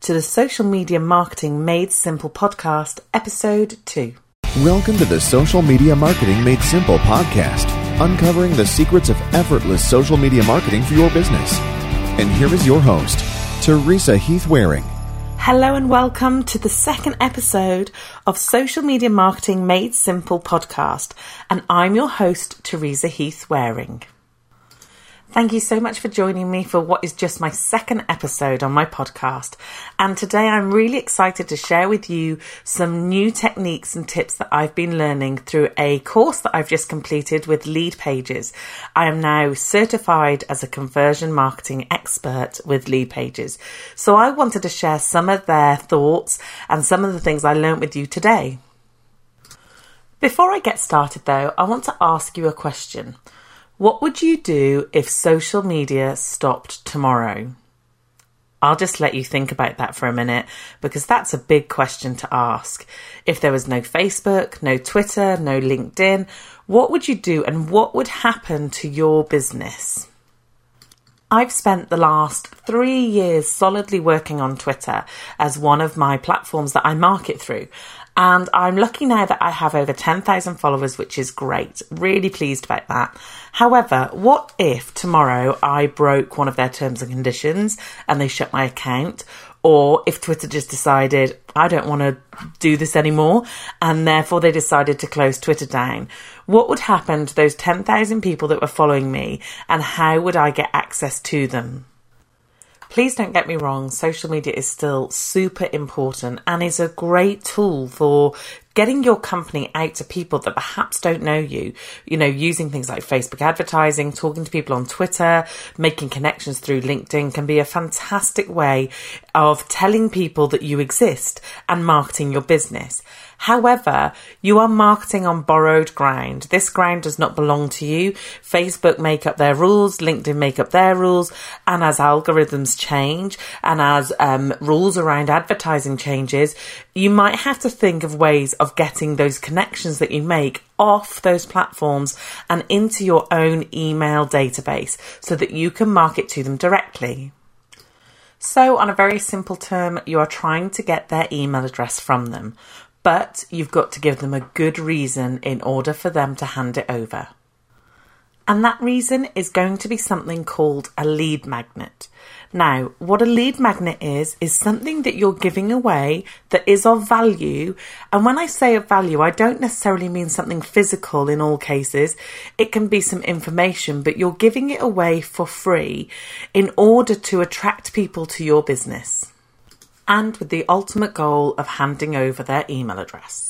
to the Social Media Marketing Made Simple podcast, episode 2. Welcome to the Social Media Marketing Made Simple podcast, uncovering the secrets of effortless social media marketing for your business. And here is your host, Teresa Heath Wareing. Hello and welcome to the second episode of Social Media Marketing Made Simple podcast. And I'm your host, Teresa Heath Wareing. Thank you so much for joining me for what is just my second episode on my podcast. And today I'm really excited to share with you some new techniques and tips that I've been learning through a course that I've just completed with Leadpages. I am now certified as a conversion marketing expert with Leadpages. So I wanted to share some of their thoughts and some of the things I learned with you today. Before I get started though, I want to ask you a question. What would you do if social media stopped tomorrow? I'll just let you think about that for a minute because that's a big question to ask. If there was no Facebook, no Twitter, no LinkedIn, what would you do and what would happen to your business? I've spent the last three years solidly working on Twitter as one of my platforms that I market through. And I'm lucky now that I have over 10,000 followers, which is great. Really pleased about that. However, what if tomorrow I broke one of their terms and conditions and they shut my account? Or if Twitter just decided, I don't want to do this anymore, and therefore they decided to close Twitter down. What would happen to those 10,000 people that were following me, and how would I get access to them? Please don't get me wrong, social media is still super important and is a great tool for getting your company out to people that perhaps don't know you, you know, using things like Facebook advertising, talking to people on Twitter, making connections through LinkedIn can be a fantastic way of telling people that you exist and marketing your business. However, you are marketing on borrowed ground. This ground does not belong to you. Facebook make up their rules, LinkedIn make up their rules, and as algorithms change and as um, rules around advertising changes, you might have to think of ways of getting those connections that you make off those platforms and into your own email database so that you can market to them directly. So, on a very simple term, you are trying to get their email address from them but you've got to give them a good reason in order for them to hand it over. And that reason is going to be something called a lead magnet. Now, what a lead magnet is, is something that you're giving away that is of value. And when I say of value, I don't necessarily mean something physical in all cases. It can be some information, but you're giving it away for free in order to attract people to your business and with the ultimate goal of handing over their email address.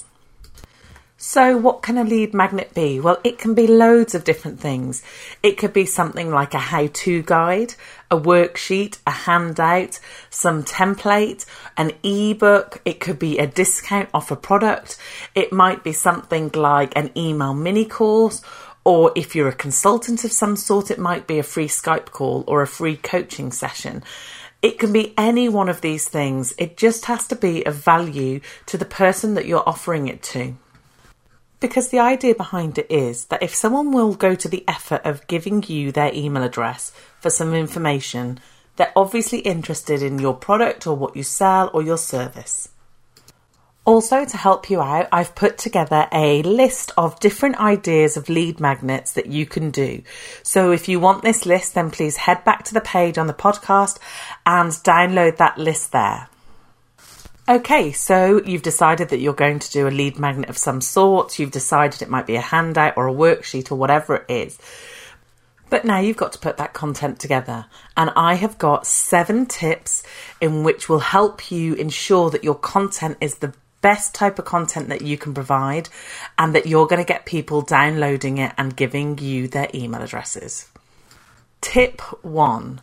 So, what can a lead magnet be? Well, it can be loads of different things. It could be something like a how to guide, a worksheet, a handout, some template, an ebook. It could be a discount off a product. It might be something like an email mini course. Or if you're a consultant of some sort, it might be a free Skype call or a free coaching session. It can be any one of these things. It just has to be of value to the person that you're offering it to. Because the idea behind it is that if someone will go to the effort of giving you their email address for some information, they're obviously interested in your product or what you sell or your service. Also, to help you out, I've put together a list of different ideas of lead magnets that you can do. So, if you want this list, then please head back to the page on the podcast and download that list there. Okay, so you've decided that you're going to do a lead magnet of some sort. You've decided it might be a handout or a worksheet or whatever it is. But now you've got to put that content together. And I have got seven tips in which will help you ensure that your content is the best type of content that you can provide and that you're going to get people downloading it and giving you their email addresses. Tip one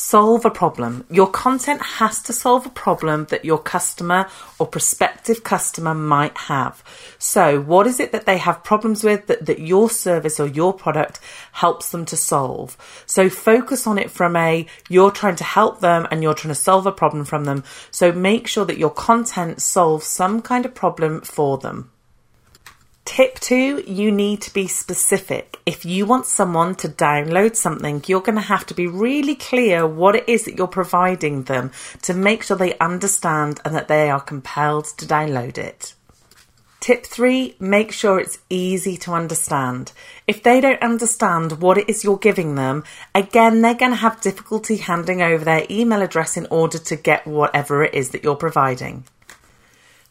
Solve a problem. Your content has to solve a problem that your customer or prospective customer might have. So, what is it that they have problems with that, that your service or your product helps them to solve? So, focus on it from a you're trying to help them and you're trying to solve a problem from them. So, make sure that your content solves some kind of problem for them. Tip two, you need to be specific. If you want someone to download something, you're going to have to be really clear what it is that you're providing them to make sure they understand and that they are compelled to download it. Tip three, make sure it's easy to understand. If they don't understand what it is you're giving them, again, they're going to have difficulty handing over their email address in order to get whatever it is that you're providing.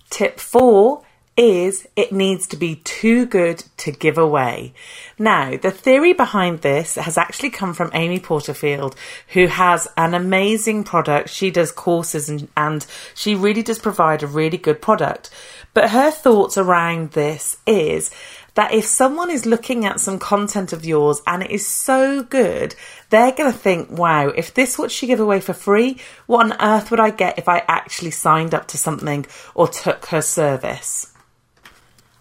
Tip four, is it needs to be too good to give away. Now, the theory behind this has actually come from Amy Porterfield, who has an amazing product. She does courses and, and she really does provide a really good product. But her thoughts around this is that if someone is looking at some content of yours and it is so good, they're going to think, wow, if this what she give away for free, what on earth would I get if I actually signed up to something or took her service?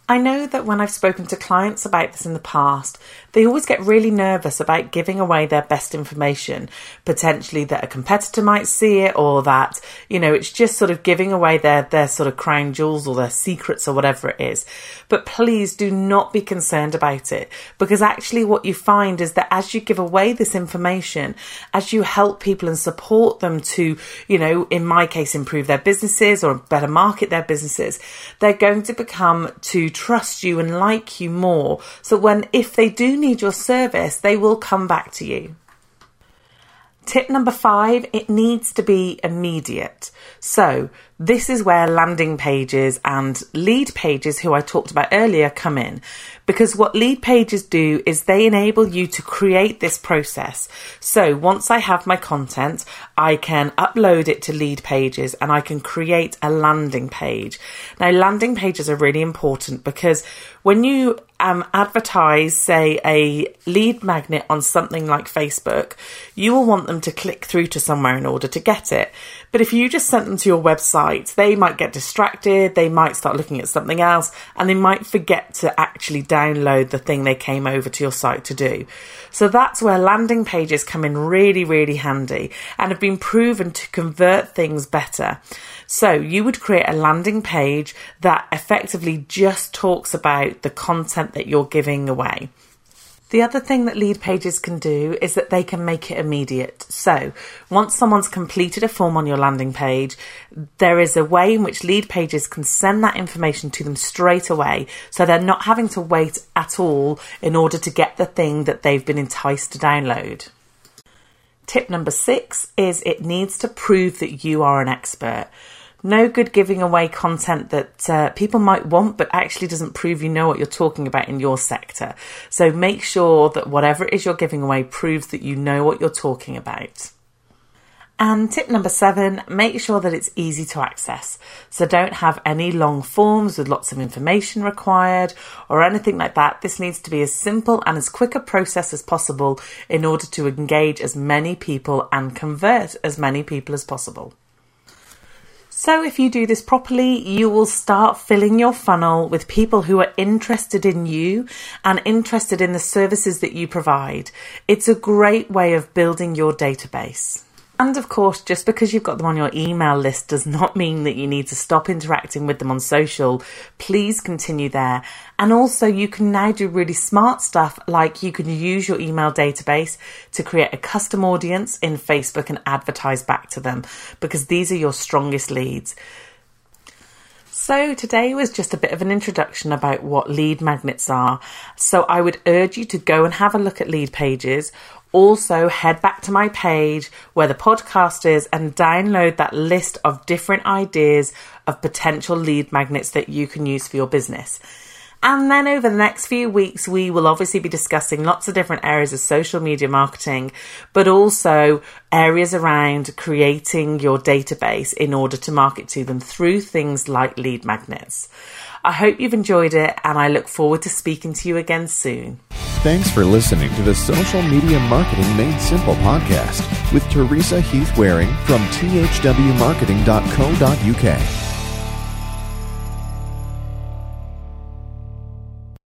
I know that when I've spoken to clients about this in the past, they always get really nervous about giving away their best information, potentially that a competitor might see it or that, you know, it's just sort of giving away their, their sort of crown jewels or their secrets or whatever it is. But please do not be concerned about it because actually what you find is that as you give away this information, as you help people and support them to, you know, in my case, improve their businesses or better market their businesses, they're going to become to trust you and like you more. So when, if they do need your service, they will come back to you. Tip number five, it needs to be immediate. So, this is where landing pages and Leadpages, who I talked about earlier, come in. Because what Leadpages do is they enable you to create this process. So, once I have my content, I can upload it to Leadpages and I can create a landing page. Now, landing pages are really important because when you um, advertise, say, a lead magnet on something like Facebook, you will want them to click through to somewhere in order to get it. But if you just sent them to your website, they might get distracted, they might start looking at something else, and they might forget to actually download the thing they came over to your site to do. So that's where landing pages come in really, really handy and have been proven to convert things better. So you would create a landing page that effectively just talks about the content that you're giving away. The other thing that Leadpages can do is that they can make it immediate. So, once someone's completed a form on your landing page, there is a way in which Leadpages can send that information to them straight away. So they're not having to wait at all in order to get the thing that they've been enticed to download. Tip number six is it needs to prove that you are an expert no good giving away content that uh, people might want, but actually doesn't prove you know what you're talking about in your sector. So make sure that whatever it is you're giving away proves that you know what you're talking about. And tip number seven, make sure that it's easy to access. So don't have any long forms with lots of information required or anything like that. This needs to be as simple and as quick a process as possible in order to engage as many people and convert as many people as possible. So, if you do this properly, you will start filling your funnel with people who are interested in you and interested in the services that you provide. It's a great way of building your database. And of course, just because you've got them on your email list does not mean that you need to stop interacting with them on social. Please continue there. And also, you can now do really smart stuff like you can use your email database to create a custom audience in Facebook and advertise back to them because these are your strongest leads. So, today was just a bit of an introduction about what lead magnets are. So, I would urge you to go and have a look at Leadpages also head back to my page where the podcast is and download that list of different ideas of potential lead magnets that you can use for your business. And then over the next few weeks, we will obviously be discussing lots of different areas of social media marketing, but also areas around creating your database in order to market to them through things like lead magnets. I hope you've enjoyed it and I look forward to speaking to you again soon. Thanks for listening to the Social Media Marketing Made Simple podcast with Teresa Heath Wareing from thwmarketing.co.uk.